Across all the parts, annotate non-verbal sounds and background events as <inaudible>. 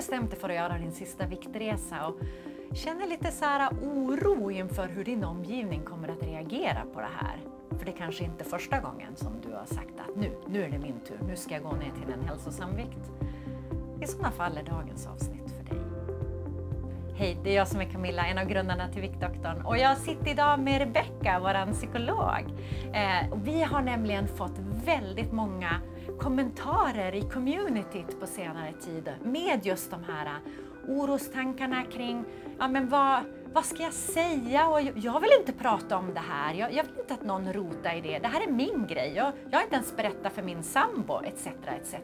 bestämt dig för att göra din sista viktresa och känner lite så här oro inför hur din omgivning kommer att reagera på det här. För det kanske inte är första gången som du har sagt att nu, nu är det min tur, nu ska jag gå ner till en hälsosam vikt. I sådana fall är dagens avsnitt för dig. Hej, det är jag som är Camilla, en av grundarna till Viktdoktorn och jag sitter idag med Rebecka, vår psykolog. Eh, vi har nämligen fått väldigt många kommentarer i communityt på senare tid med just de här äh, orostankarna kring ja, men vad, vad ska jag säga? Och jag vill inte prata om det här. Jag, jag vill inte att någon rotar i det. Det här är min grej. Jag, jag har inte ens berättat för min sambo etc. etc.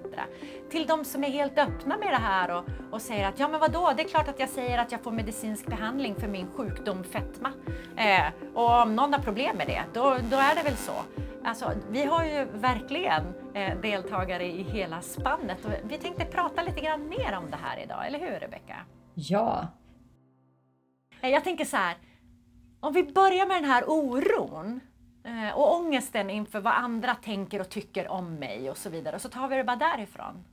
Till de som är helt öppna med det här och, och säger att ja men vadå, det är klart att jag säger att jag får medicinsk behandling för min sjukdom fetma. Eh, och om någon har problem med det, då, då är det väl så. Alltså, vi har ju verkligen eh, deltagare i hela spannet och vi tänkte prata lite grann mer om det här idag, eller hur Rebecka? Ja. Eh, jag tänker så här, om vi börjar med den här oron eh, och ångesten inför vad andra tänker och tycker om mig och så vidare, så tar vi det bara därifrån.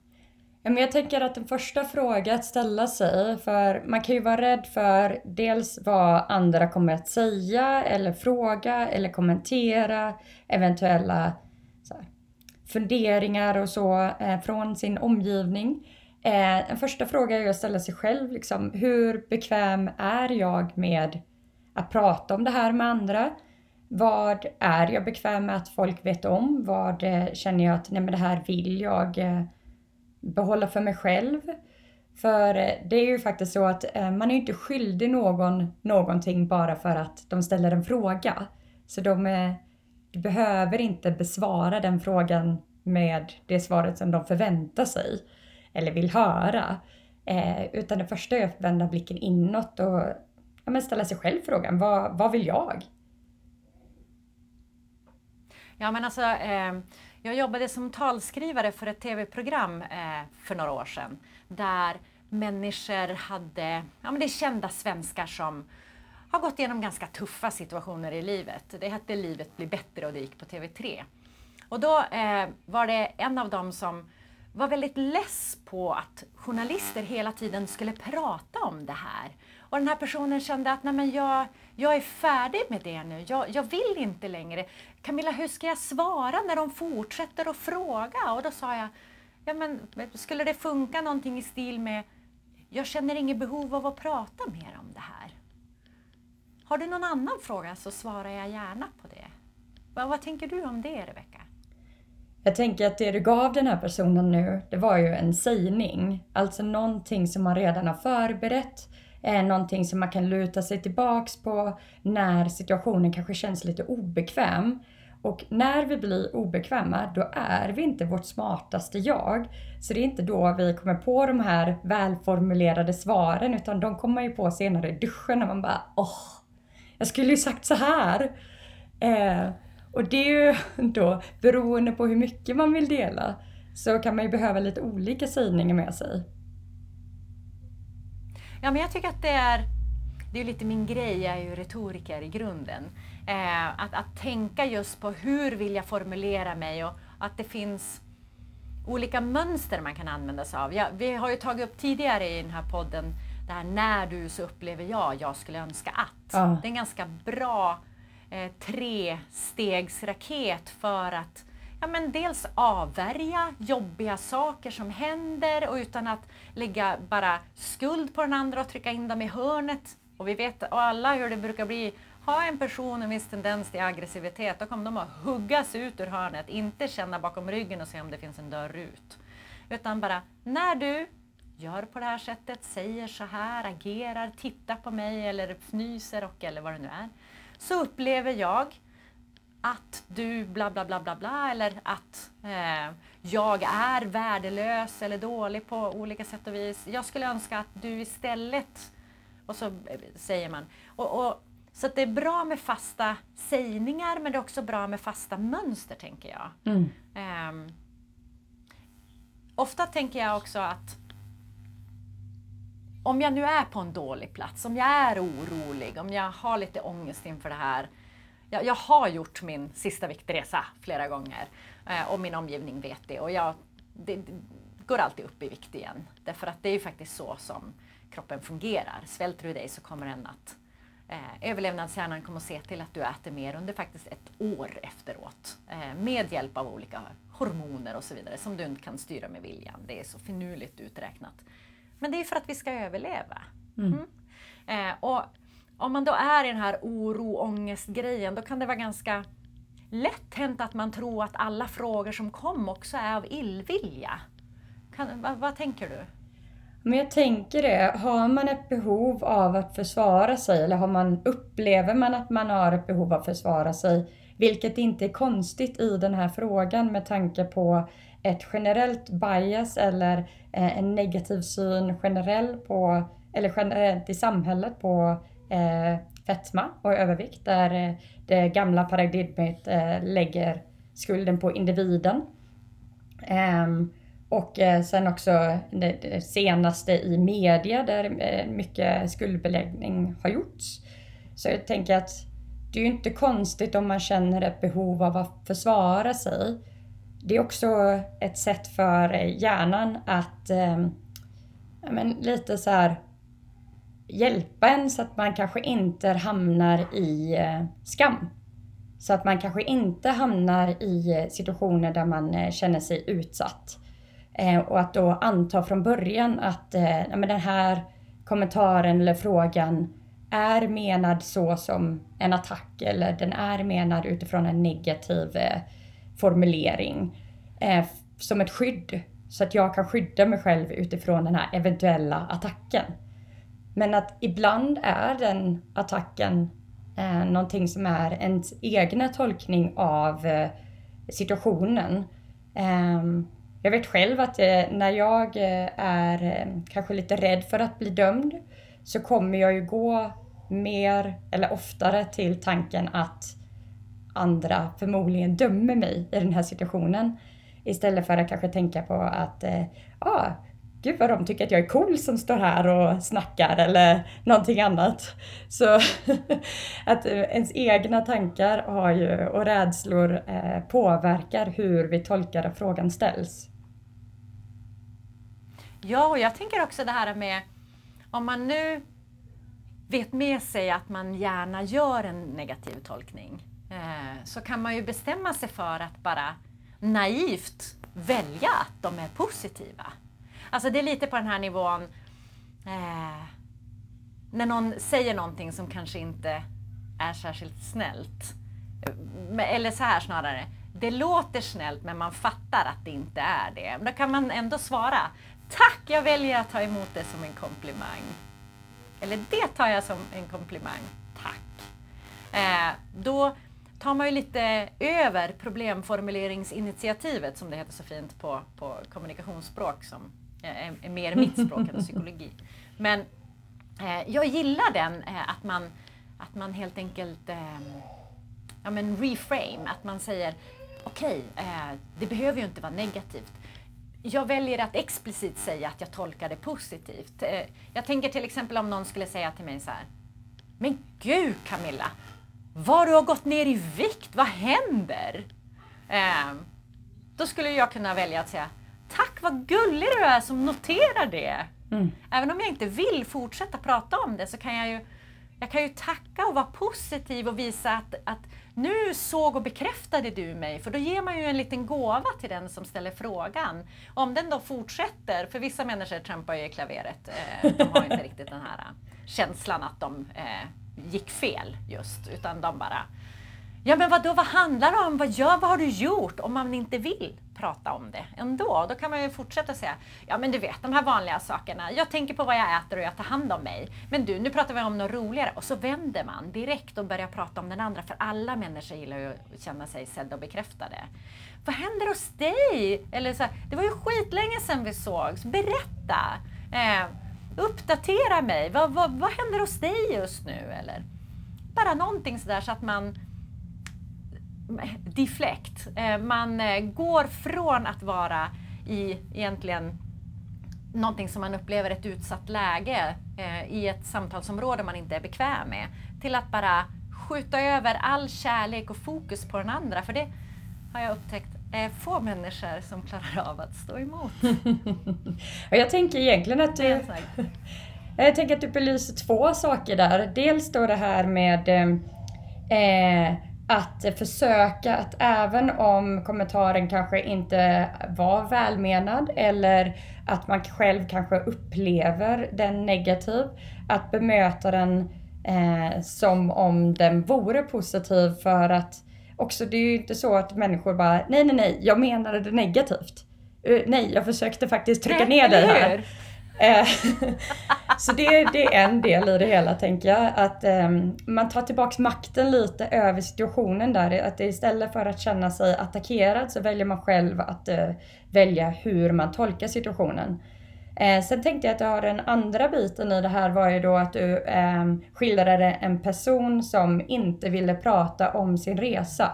Ja, men jag tänker att den första frågan att ställa sig, för man kan ju vara rädd för dels vad andra kommer att säga eller fråga eller kommentera eventuella här, funderingar och så eh, från sin omgivning. Eh, en första fråga är att ställa sig själv, liksom, hur bekväm är jag med att prata om det här med andra? Vad är jag bekväm med att folk vet om? Vad eh, känner jag att nej men det här vill jag eh, behålla för mig själv. För eh, det är ju faktiskt så att eh, man är inte skyldig någon någonting bara för att de ställer en fråga. Så de är, du behöver inte besvara den frågan med det svaret som de förväntar sig eller vill höra. Eh, utan det första är att vända blicken inåt och ja, men ställa sig själv frågan, vad, vad vill jag? Ja men alltså eh, jag jobbade som talskrivare för ett tv-program eh, för några år sedan där människor hade, ja men det är kända svenskar som har gått igenom ganska tuffa situationer i livet. Det hette Livet blir bättre och det gick på TV3. Och då eh, var det en av dem som var väldigt less på att journalister hela tiden skulle prata om det här. Och den här personen kände att Nej, men jag, jag är färdig med det nu, jag, jag vill inte längre. Camilla, hur ska jag svara när de fortsätter att fråga? Och då sa jag, ja, men, skulle det funka någonting i stil med jag känner inget behov av att prata mer om det här. Har du någon annan fråga så svarar jag gärna på det. Vad, vad tänker du om det, Rebecka? Jag tänker att det du gav den här personen nu, det var ju en sägning. Alltså någonting som man redan har förberett, är någonting som man kan luta sig tillbaks på när situationen kanske känns lite obekväm. Och när vi blir obekväma, då är vi inte vårt smartaste jag. Så det är inte då vi kommer på de här välformulerade svaren, utan de kommer man ju på senare i duschen när man bara åh, jag skulle ju sagt så här. Eh, och det är ju <laughs> då beroende på hur mycket man vill dela så kan man ju behöva lite olika sägningar med sig. Ja, men jag tycker att det är, det är lite min grej, jag är ju retoriker i grunden. Eh, att, att tänka just på hur vill jag formulera mig och att det finns olika mönster man kan använda sig av. Ja, vi har ju tagit upp tidigare i den här podden det här när du så upplever jag, jag skulle önska att. Ja. Det är en ganska bra eh, trestegsraket för att ja, men dels avvärja jobbiga saker som händer och utan att lägga bara skuld på den andra och trycka in dem i hörnet. Och vi vet alla hur det brukar bli. Har en person en viss tendens till aggressivitet, då kommer de att huggas ut ur hörnet, inte känna bakom ryggen och se om det finns en dörr ut. Utan bara, när du gör på det här sättet, säger så här, agerar, tittar på mig eller fnyser och eller vad det nu är, så upplever jag att du bla bla bla bla bla eller att eh, jag är värdelös eller dålig på olika sätt och vis. Jag skulle önska att du istället... Och så säger man. Och, och, så det är bra med fasta sägningar men det är också bra med fasta mönster tänker jag. Mm. Eh, ofta tänker jag också att om jag nu är på en dålig plats, om jag är orolig, om jag har lite ångest inför det här jag, jag har gjort min sista viktresa flera gånger eh, och min omgivning vet det. Och jag, det, går alltid upp i vikt igen. Därför att det är ju faktiskt så som kroppen fungerar. Svälter du dig så kommer den att eh, överlevnadshjärnan kommer att se till att du äter mer under faktiskt ett år efteråt. Eh, med hjälp av olika hormoner och så vidare som du inte kan styra med viljan. Det är så finurligt uträknat. Men det är för att vi ska överleva. Mm. Mm. Eh, och om man då är i den här oro, ångestgrejen, då kan det vara ganska lätt hänt att man tror att alla frågor som kom också är av illvilja. Kan, vad, vad tänker du? Men jag tänker det, har man ett behov av att försvara sig eller har man, upplever man att man har ett behov av att försvara sig, vilket inte är konstigt i den här frågan med tanke på ett generellt bias eller eh, en negativ syn generellt på, eller generellt i samhället på eh, fetma och övervikt där eh, det gamla paradigmet eh, lägger skulden på individen. Ehm, och eh, sen också det senaste i media där eh, mycket skuldbeläggning har gjorts. Så jag tänker att det är ju inte konstigt om man känner ett behov av att försvara sig. Det är också ett sätt för hjärnan att eh, men, lite så här hjälpa en så att man kanske inte hamnar i eh, skam. Så att man kanske inte hamnar i eh, situationer där man eh, känner sig utsatt. Och att då anta från början att ja, men den här kommentaren eller frågan är menad så som en attack eller den är menad utifrån en negativ formulering. Som ett skydd. Så att jag kan skydda mig själv utifrån den här eventuella attacken. Men att ibland är den attacken eh, någonting som är ens egna tolkning av eh, situationen. Eh, jag vet själv att eh, när jag eh, är eh, kanske lite rädd för att bli dömd så kommer jag ju gå mer eller oftare till tanken att andra förmodligen dömer mig i den här situationen. Istället för att kanske tänka på att eh, ah, gud vad de tycker att jag är cool som står här och snackar eller någonting annat. Så <laughs> att eh, ens egna tankar har ju, och rädslor eh, påverkar hur vi tolkar att frågan ställs. Ja, och jag tänker också det här med om man nu vet med sig att man gärna gör en negativ tolkning eh, så kan man ju bestämma sig för att bara naivt välja att de är positiva. Alltså det är lite på den här nivån eh, när någon säger någonting som kanske inte är särskilt snällt. Eller så här snarare, det låter snällt men man fattar att det inte är det. Då kan man ändå svara, Tack, jag väljer att ta emot det som en komplimang. Eller det tar jag som en komplimang. Tack. Eh, då tar man ju lite över problemformuleringsinitiativet som det heter så fint på, på kommunikationsspråk som Eh, är, är mer mitt språk än psykologi. Men eh, jag gillar den, eh, att, man, att man helt enkelt eh, ja, men reframe, att man säger okej, okay, eh, det behöver ju inte vara negativt jag väljer att explicit säga att jag tolkar det positivt. Eh, jag tänker till exempel om någon skulle säga till mig så här. Men gud Camilla! Vad du har gått ner i vikt, vad händer? Eh, då skulle jag kunna välja att säga Tack vad gullig du är som noterar det! Mm. Även om jag inte vill fortsätta prata om det så kan jag ju, jag kan ju tacka och vara positiv och visa att, att nu såg och bekräftade du mig, för då ger man ju en liten gåva till den som ställer frågan. Om den då fortsätter, för vissa människor trampar ju i klaveret, eh, de har inte riktigt den här känslan att de eh, gick fel just, utan de bara Ja men vadå, vad handlar det om? Vad, gör, vad har du gjort? Om man inte vill prata om det ändå, då kan man ju fortsätta säga Ja men du vet, de här vanliga sakerna. Jag tänker på vad jag äter och jag tar hand om mig. Men du, nu pratar vi om något roligare. Och så vänder man direkt och börjar prata om den andra. För alla människor gillar ju att känna sig sedda och bekräftade. Vad händer hos dig? Eller så här, det var ju skitlänge sedan vi sågs. Berätta! Eh, uppdatera mig. Vad, vad, vad händer hos dig just nu? Eller bara någonting sådär så att man deflekt. Eh, man eh, går från att vara i egentligen någonting som man upplever ett utsatt läge eh, i ett samtalsområde man inte är bekväm med, till att bara skjuta över all kärlek och fokus på den andra. För det har jag upptäckt eh, få människor som klarar av att stå emot. <laughs> jag tänker egentligen att du... <laughs> Jag tänker att du belyser två saker där. Dels då det här med eh, att försöka att även om kommentaren kanske inte var välmenad eller att man själv kanske upplever den negativ, att bemöta den eh, som om den vore positiv för att också det är ju inte så att människor bara nej nej nej jag menade det negativt. Uh, nej jag försökte faktiskt trycka ner dig här. Eh, <laughs> så det, det, är en del i det hela tänker jag. Att um, man tar tillbaks makten lite över situationen där. Att istället för att känna sig attackerad så väljer man själv att uh, välja hur man tolkar situationen. Eh, sen tänkte jag att jag har den andra biten i det här var ju då att du eh, skildrade en person som inte ville prata om sin resa.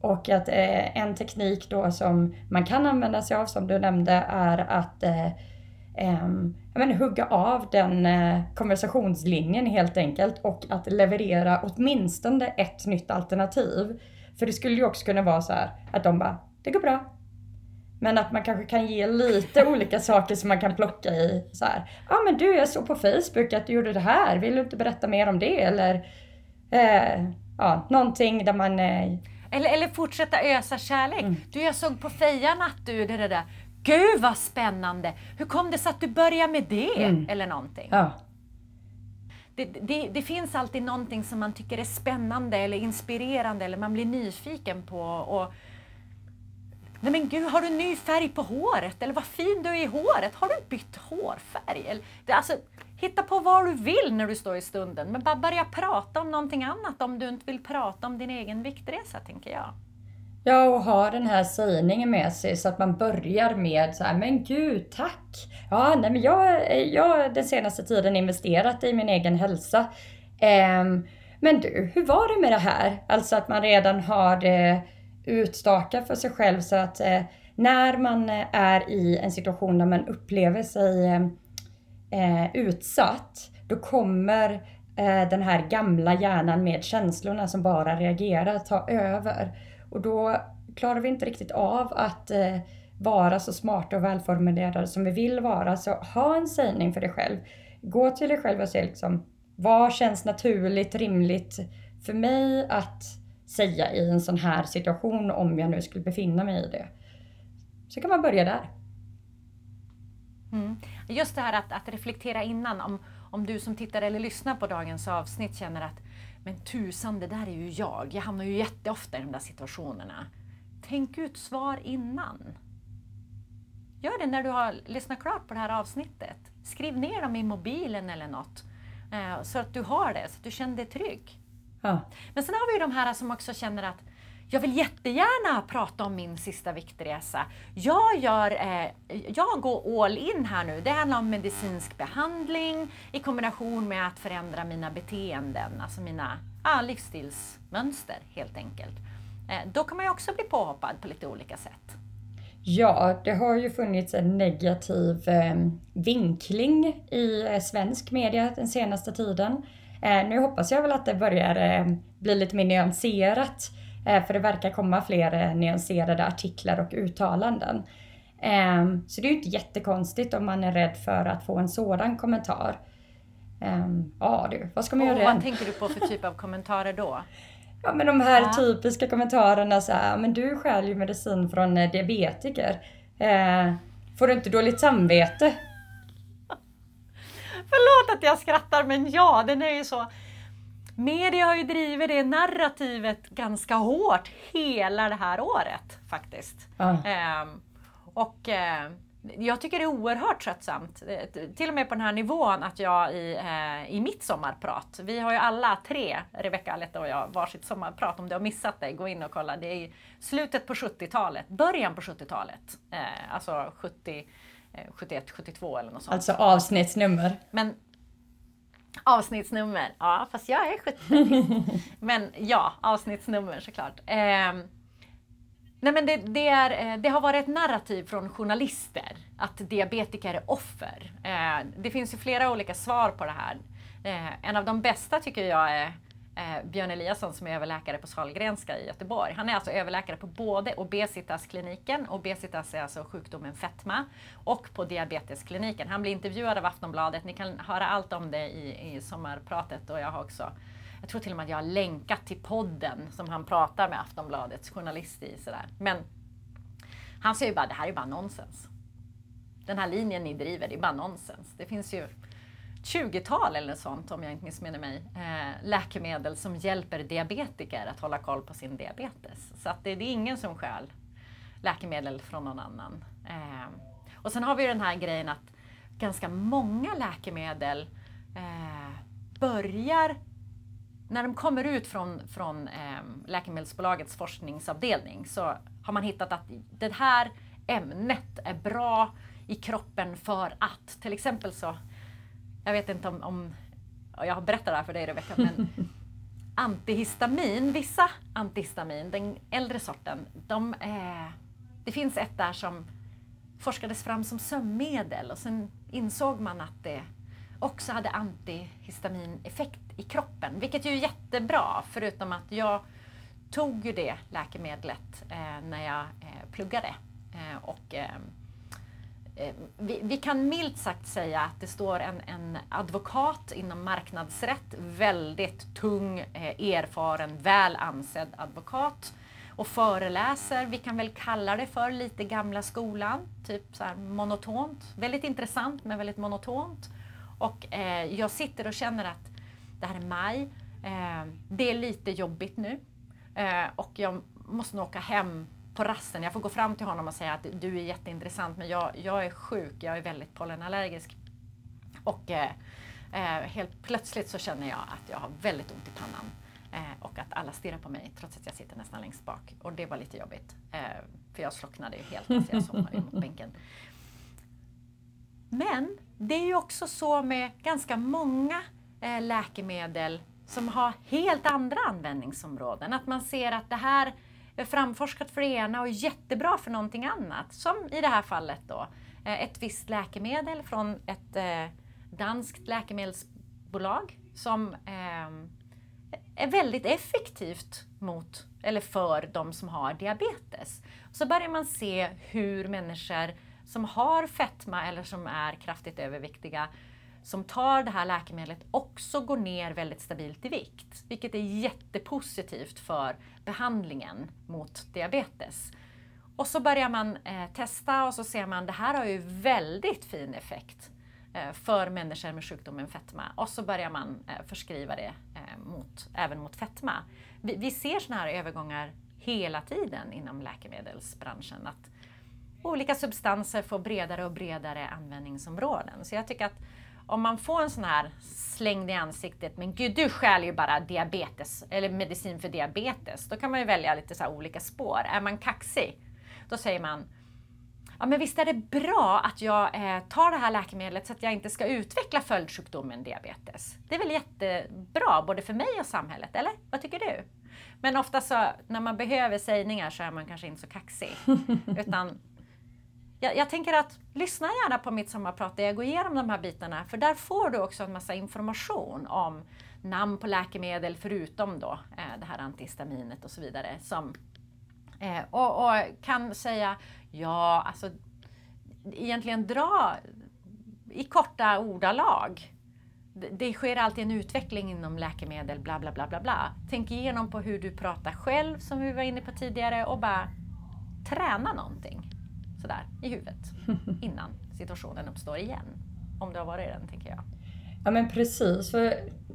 Och att eh, en teknik då som man kan använda sig av som du nämnde är att eh, eh, eh, men, hugga av den eh, konversationslinjen helt enkelt och att leverera åtminstone ett nytt alternativ. För det skulle ju också kunna vara så här att de bara, det går bra, men att man kanske kan ge lite olika <laughs> saker som man kan plocka i. Så här, ja ah, men du jag såg på Facebook att du gjorde det här, vill du inte berätta mer om det? Eller eh, ja, någonting där man... Eh... Eller, eller fortsätta ösa kärlek. Mm. Du jag såg på fejan att du, det, det där. Gud vad spännande! Hur kom det sig att du började med det? Mm. Eller någonting. Ja. Det, det, det, finns alltid någonting som man tycker är spännande eller inspirerande eller man blir nyfiken på. Och, Nej men gud, har du ny färg på håret? Eller vad fin du är i håret? Har du bytt hårfärg? Eller, alltså, hitta på vad du vill när du står i stunden. Men bara börja prata om någonting annat om du inte vill prata om din egen viktresa, tänker jag. Ja, och ha den här sägningen med sig så att man börjar med så här, men gud, tack! Ja, nej men jag, jag den senaste tiden investerat i min egen hälsa. Um, men du, hur var det med det här? Alltså att man redan har det utstakat för sig själv så att eh, när man eh, är i en situation där man upplever sig eh, eh, utsatt, då kommer eh, den här gamla hjärnan med känslorna som bara reagerar ta över. Och då klarar vi inte riktigt av att eh, vara så smarta och välformulerade som vi vill vara. Så ha en sägning för dig själv. Gå till dig själv och säg liksom, vad känns naturligt, rimligt för mig att säga i en sån här situation om jag nu skulle befinna mig i det. Så kan man börja där. Mm. Just det här att, att, reflektera innan, om, om du som tittar eller lyssnar på dagens avsnitt känner att men tusan, det där är ju jag. Jag hamnar ju jätteofta i de där situationerna. Tänk ut svar innan. Gör det när du har lyssnat klart på det här avsnittet. Skriv ner dem i mobilen eller något. Eh, så att du har det, så att du känner dig trygg. Ja. Men sen har vi ju de här som också känner att jag vill jättegärna prata om min sista viktresa. Jag, gör, eh, jag går all in här nu. Det handlar om medicinsk behandling i kombination med att förändra mina beteenden, alltså mina ah, livsstilsmönster helt enkelt. Eh, då kan man ju också bli påhoppad på lite olika sätt. Ja, det har ju funnits en negativ eh, vinkling i eh, svensk media den senaste tiden. Eh, nu hoppas jag väl att det börjar eh, bli lite mer nyanserat. Eh, för det verkar komma fler nyanserade artiklar och uttalanden. Ehm, så det är ju inte jättekonstigt om man är rädd för att få en sådan kommentar. Ehm, ja du, vad ska man göra? Vad tänker du på för typ av kommentarer då? <laughs> Ja men de här ja. typiska kommentarerna så här, men du stjäl ju medicin från diabetiker. Får du inte dåligt samvete? <laughs> Förlåt att jag skrattar men ja, den är ju så. Media har ju drivit det narrativet ganska hårt hela det här året faktiskt. Ah. Ehm, och eh, jag tycker det är oerhört tröttsamt, eh, till och med på den här nivån att jag i, eh, i mitt sommarprat, vi har ju alla tre, Rebecka, Aletta och jag, varsitt sommarprat. Om du har missat det, gå in och kolla. Det är slutet på 70-talet, början på 70-talet. Eh, alltså 70 71, eh, 72 eller något sånt. Alltså avsnittsnummer. Men Avsnittsnummer, ja fast jag är 70 <laughs> Men ja, avsnittsnummer såklart. Eh, nej men det, det, är, eh, det har varit ett narrativ från journalister att diabetiker är offer. Eh, det finns ju flera olika svar på det här. Eh, en av de bästa tycker jag är eh, Björn Eliasson som är överläkare på Sahlgrenska i Göteborg. Han är alltså överläkare på både obesitaskliniken, obesitas är alltså sjukdomen fetma, och på diabeteskliniken. Han blir intervjuad av Aftonbladet, ni kan höra allt om det i, i sommarpratet och jag har också jag tror till och med att jag har länkat till podden som han pratar med Aftonbladets journalist i. Sådär. Men han säger ju bara, det här är bara nonsens. Den här linjen ni driver, det är bara nonsens. Det finns ju 20-tal eller sånt, om jag inte missminner mig, eh, läkemedel som hjälper diabetiker att hålla koll på sin diabetes. Så att det, det är ingen som stjäl läkemedel från någon annan. Eh, och sen har vi den här grejen att ganska många läkemedel eh, börjar när de kommer ut från, från eh, Läkemedelsbolagets forskningsavdelning så har man hittat att det här ämnet är bra i kroppen för att, till exempel så, jag vet inte om, om jag har berättat det här för dig Rebecka, men <laughs> antihistamin, vissa antihistamin, den äldre sorten, de, eh, det finns ett där som forskades fram som sömnmedel och sen insåg man att det också hade antihistamineffekt i kroppen, vilket ju är jättebra, förutom att jag tog ju det läkemedlet eh, när jag eh, pluggade. Eh, och, eh, Eh, vi, vi, kan milt sagt säga att det står en, en advokat inom marknadsrätt, väldigt tung, eh, erfaren, väl ansedd advokat och föreläser, vi kan väl kalla det för lite gamla skolan, typ så monotont. Väldigt intressant men väldigt monotont. Och eh, jag sitter och känner att det här är maj, eh, det är lite jobbigt nu eh, och jag måste nog åka hem på rasten. Jag får gå fram till honom och säga att du är jätteintressant men jag, jag är sjuk, jag är väldigt pollenallergisk. Och eh, eh, helt plötsligt så känner jag att jag har väldigt ont i pannan eh, och att alla stirrar på mig trots att jag sitter nästan längst bak. Och det var lite jobbigt. Eh, för jag slocknade ju helt, alltså jag somnade mot bänken. Men det är ju också så med ganska många eh, läkemedel som har helt andra användningsområden. Att man ser att det här framforskat för det ena och jättebra för någonting annat. Som i det här fallet då, eh, ett visst läkemedel från ett eh, danskt läkemedelsbolag som eh, är väldigt effektivt mot, eller för de som har diabetes. Så börjar man se hur människor som har fetma eller som är kraftigt överviktiga som tar det här läkemedlet också går ner väldigt stabilt i vikt. Vilket är jättepositivt för behandlingen mot diabetes. Och så börjar man eh, testa och så ser man att det här har ju väldigt fin effekt eh, för människor med sjukdomen fetma. Och så börjar man eh, förskriva det eh, mot, även mot fetma. Vi, vi ser sådana här övergångar hela tiden inom läkemedelsbranschen. Att olika substanser får bredare och bredare användningsområden. Så jag tycker att om man får en sån här slängd i ansiktet, men gud du stjäl ju bara diabetes, eller medicin för diabetes. Då kan man ju välja lite så olika spår. Är man kaxig, då säger man Ja men visst är det bra att jag eh, tar det här läkemedlet så att jag inte ska utveckla följdsjukdomen diabetes. Det är väl jättebra både för mig och samhället, eller? Vad tycker du? Men ofta så när man behöver sägningar så är man kanske inte så kaxig. <laughs> Utan jag, jag, tänker att lyssna gärna på mitt sommarprat där jag går igenom de här bitarna för där får du också en massa information om namn på läkemedel förutom då eh, det här antihistaminet och så vidare. Som, eh, och, och, kan säga, ja alltså egentligen dra i korta ordalag. Det, det sker alltid en utveckling inom läkemedel, bla bla bla bla bla. Tänk igenom på hur du pratar själv som vi var inne på tidigare och bara träna någonting sådär i huvudet <laughs> innan situationen uppstår igen. Om du har varit i den, tänker jag. Ja men precis. För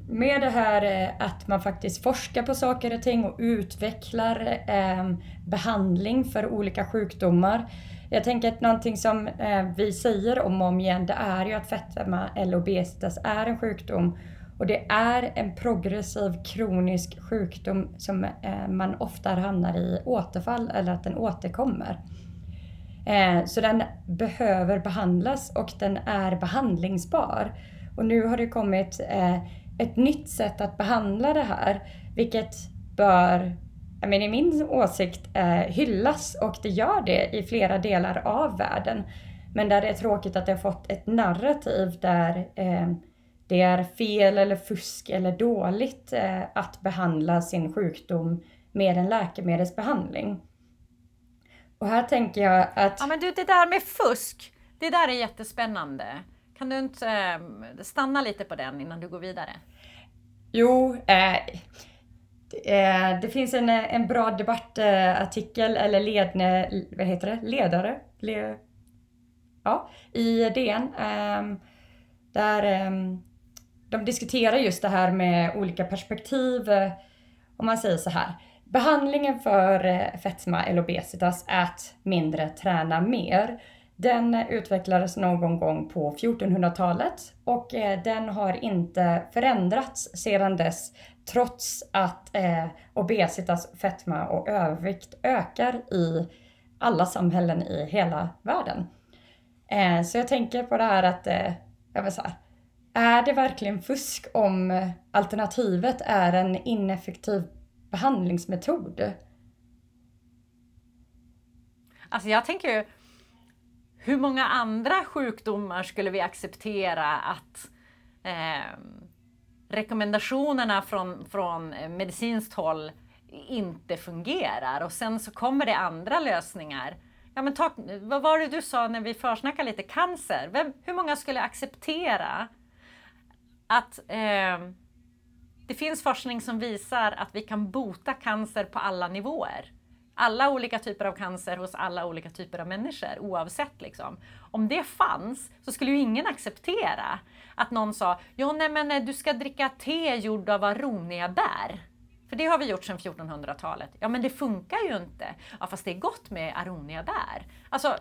med det här eh, att man faktiskt forskar på saker och ting och utvecklar eh, behandling för olika sjukdomar. Jag tänker att någonting som eh, vi säger om och om igen det är ju att fetma eller obesitas är en sjukdom och det är en progressiv kronisk sjukdom som eh, man ofta hamnar i återfall eller att den återkommer. Eh, så den behöver behandlas och den är behandlingsbar. Och nu har det kommit eh, ett nytt sätt att behandla det här, vilket bör i mean, min åsikt eh, hyllas och det gör det i flera delar av världen. Men där det är tråkigt att det har fått ett narrativ där eh, det är fel eller fusk eller dåligt eh, att behandla sin sjukdom med en läkemedelsbehandling. Och här tänker jag att... Ja men du, det där med fusk, det där är jättespännande. Kan du inte eh, stanna lite på den innan du går vidare? Jo, eh, eh, det finns en, en bra debattartikel eller ledne, vad heter det? ledare Le, ja, i DN. Eh, där ehm, de diskuterar just det här med olika perspektiv. Eh, om man säger så här. Behandlingen för eh, fetma eller obesitas, ät mindre, träna mer. Den utvecklades någon gång på 1400-talet och eh, den har inte förändrats sedan dess trots att eh, obesitas, fetma och övervikt ökar i alla samhällen i hela världen. Eh, så jag tänker på det här att, eh, jag vill säga, är det verkligen fusk om eh, alternativet är en ineffektiv behandlingsmetod? Alltså jag tänker ju, hur många andra sjukdomar skulle vi acceptera att eh, rekommendationerna från, från medicinskt håll inte fungerar och sen så kommer det andra lösningar. Ja, men ta, vad var det du sa när vi försnackade lite cancer? Vem, hur många skulle acceptera att eh, det finns forskning som visar att vi kan bota cancer på alla nivåer. Alla olika typer av cancer hos alla olika typer av människor oavsett. Liksom. Om det fanns så skulle ju ingen acceptera att någon sa ja, nej, men eh, du ska dricka te gjord av aroniabär. För det har vi gjort sedan 1400-talet. Ja, men det funkar ju inte. Ja, fast det är gott med aroniabär. Alltså,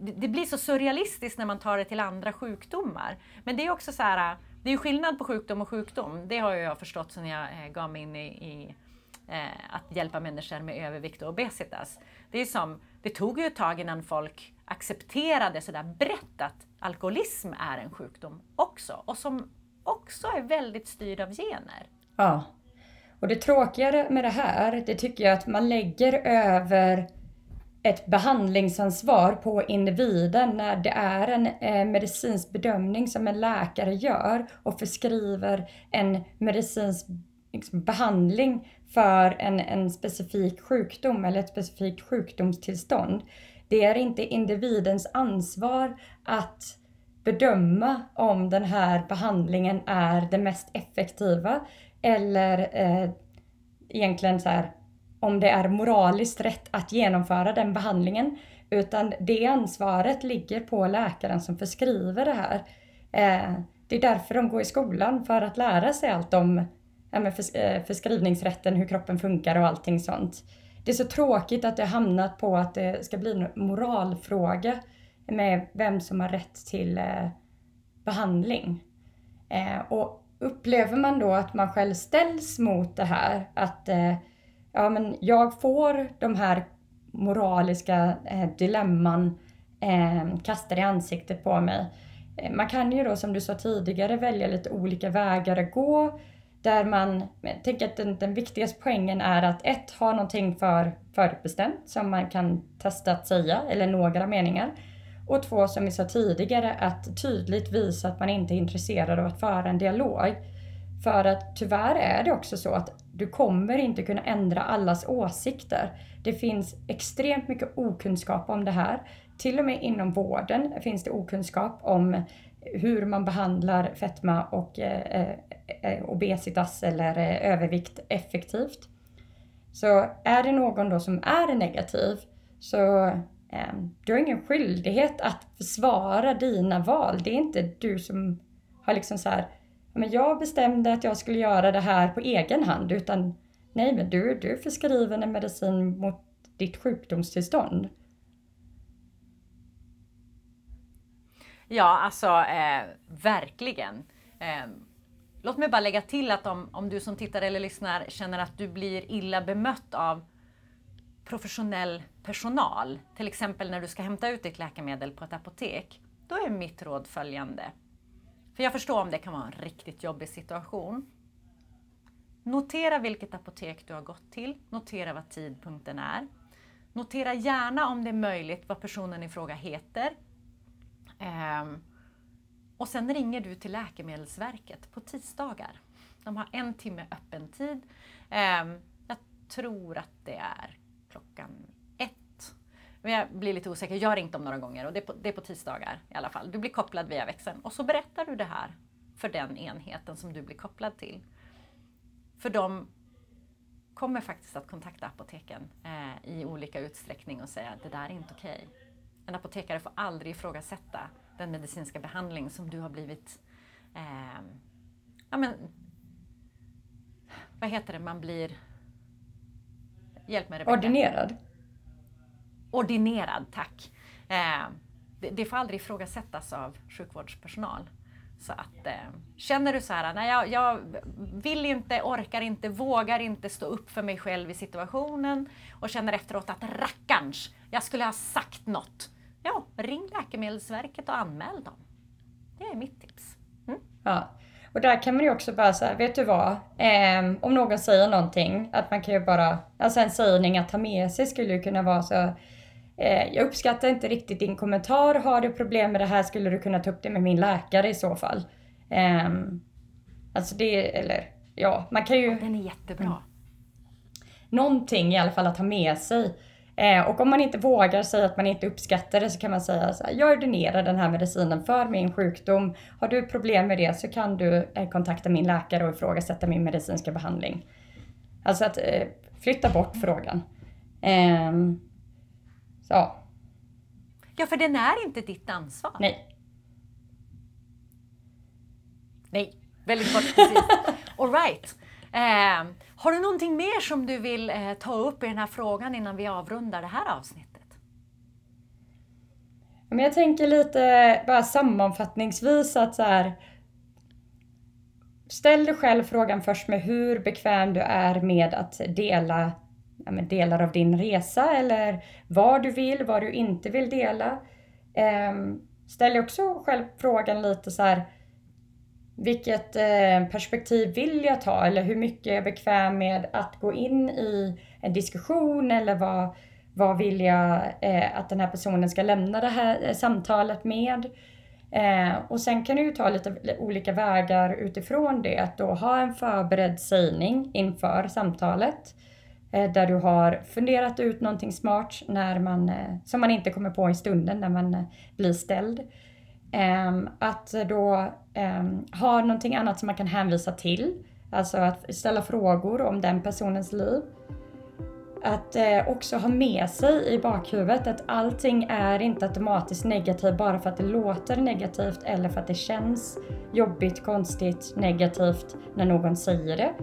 det, det blir så surrealistiskt när man tar det till andra sjukdomar. Men det är också så här det är ju skillnad på sjukdom och sjukdom. Det har jag förstått sedan jag eh, gav mig in i, i eh, att hjälpa människor med övervikt och obesitas. Det, är som, det tog ju ett tag innan folk accepterade sådär brett att alkoholism är en sjukdom också och som också är väldigt styrd av gener. Ja. Och det tråkiga med det här, det tycker jag att man lägger över ett behandlingsansvar på individen när det är en eh, medicinsk bedömning som en läkare gör och förskriver en medicinsk liksom, behandling för en, en specifik sjukdom eller ett specifikt sjukdomstillstånd. Det är inte individens ansvar att bedöma om den här behandlingen är den mest effektiva eller eh, egentligen så här om det är moraliskt rätt att genomföra den behandlingen. Utan det ansvaret ligger på läkaren som förskriver det här. Eh, det är därför de går i skolan, för att lära sig allt om eh, förskrivningsrätten, hur kroppen funkar och allting sånt. Det är så tråkigt att det har hamnat på att det ska bli en moralfråga med vem som har rätt till eh, behandling. Eh, och upplever man då att man själv ställs mot det här, att eh, ja men jag får de här moraliska eh, dilemman eh, kastade i ansiktet på mig. Eh, man kan ju då som du sa tidigare välja lite olika vägar att gå. Där man, jag tänker att den, den viktigaste poängen är att ett, ha någonting för förutbestämt som man kan testa att säga, eller några meningar. Och två, som vi sa tidigare, att tydligt visa att man inte är intresserad av att föra en dialog. För att tyvärr är det också så att du kommer inte kunna ändra allas åsikter. Det finns extremt mycket okunskap om det här. Till och med inom vården finns det okunskap om hur man behandlar fetma och eh, eh, eh obesitas eller eh, övervikt effektivt. Så är det någon då som är negativ så eh, du har ingen skyldighet att försvara dina val. Det är inte du som har liksom så här men jag bestämde att jag skulle göra det här på egen hand utan nej men du, du förskriven en medicin mot ditt sjukdomstillstånd. Ja, alltså eh, verkligen. Eh, låt mig bara lägga till att om, om du som tittar eller lyssnar känner att du blir illa bemött av professionell personal, till exempel när du ska hämta ut ditt läkemedel på ett apotek, då är mitt råd följande. För jag förstår om det kan vara en riktigt jobbig situation. Notera vilket apotek du har gått till. Notera vad tidpunkten är. Notera gärna om det är möjligt vad personen i fråga heter. Ehm. och sen ringer du till Läkemedelsverket på tisdagar. De har en timme öppen tid. Ehm, jag tror att det är klockan. Men jag blir lite osäker. Jag har ringt dem några gånger och det är, på, det är på tisdagar i alla fall. Du blir kopplad via växeln och så berättar du det här för den enheten som du blir kopplad till. För de kommer faktiskt att kontakta apoteken eh, i olika utsträckning och säga att det där är inte okej. Okay. En apotekare får aldrig ifrågasätta den medicinska behandling som du har blivit eh, ja, men, vad heter det, man blir... Hjälp mig Rebecka. Ordinerad? Ordinerad, tack. Eh, det, det får aldrig ifrågasättas av sjukvårdspersonal. Så att, eh, känner du så här, nej jag, jag, vill inte, orkar inte, vågar inte stå upp för mig själv i situationen och känner efteråt att rackarns, jag skulle ha sagt något. Ja, ring Läkemedelsverket och anmäl dem. Det är mitt tips. Mm. Ja, och där kan man ju också bara säga, vet du vad? Eh, om någon säger någonting, att man kan ju bara, alltså en sägning att ta med sig skulle ju kunna vara så jag uppskattar inte riktigt din kommentar. Har du problem med det här skulle du kunna ta upp det med min läkare i så fall. Eh, alltså det, eller ja, man kan ju... Den är jättebra. Mm, någonting i alla fall att ha med sig. Eh, och om man inte vågar säga att man inte uppskattar det så kan man säga så här, jag ordinerar den här medicinen för min sjukdom. Har du problem med det så kan du eh, kontakta min läkare och ifrågasätta min medicinska behandling. Alltså att eh, flytta bort frågan. Så. Ja, för den är inte ditt ansvar. Nej. Nej, väldigt kort precis. <laughs> All right. Eh, har du någonting mer som du vill eh, ta upp i den här frågan innan vi avrundar det här avsnittet? Men jag tänker lite bara sammanfattningsvis att så här, Ställ dig själv frågan först med hur bekväm du är med att dela ja, delar av din resa eller vad du vill, vad du inte vill dela. Eh, ställ också själv frågan lite så här vilket eh, perspektiv vill jag ta eller hur mycket är jag bekväm med att gå in i en diskussion eller vad, vad vill jag eh, att den här personen ska lämna det här eh, samtalet med? Eh, och sen kan du ju ta lite olika vägar utifrån det. Att då ha en förberedd sägning inför samtalet. Eh, där du har funderat ut någonting smart när man, eh, som man inte kommer på i stunden när man eh, blir ställd. Ehm, att då ehm, ha någonting annat som man kan hänvisa till. Alltså att ställa frågor om den personens liv. Att också ha med sig i bakhuvudet att allting är inte automatiskt negativt bara för att det låter negativt eller för att det känns jobbigt, konstigt, negativt när någon säger det.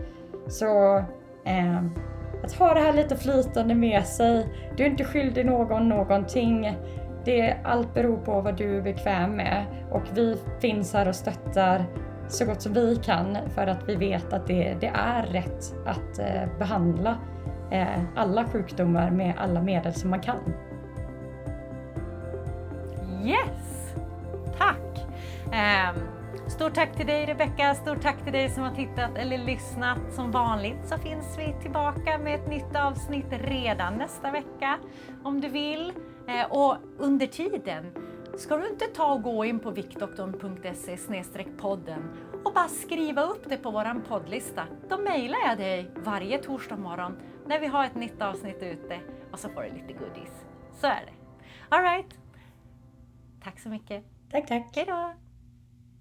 Så eh, att ha det här lite flytande med sig. Du är inte skyldig någon någonting. Det, allt beror på vad du är bekväm med och vi finns här och stöttar så gott som vi kan för att vi vet att det, det är rätt att eh, behandla eh, alla sjukdomar med alla medel som man kan. Yes! Tack! Um, stort tack till dig Rebecka, stort tack till dig som har tittat eller lyssnat. Som vanligt så finns vi tillbaka med ett nytt avsnitt redan nästa vecka om du vill. Eh, och under tiden ska du inte ta och gå in på viktdoktorn.se podden och bara skriva upp det på våran poddlista. Då mejlar jag dig varje torsdag morgon när vi har ett nytt avsnitt ute och så får du lite goodies. Så är det. Alright. Tack så mycket. Tack, tack. Hejdå.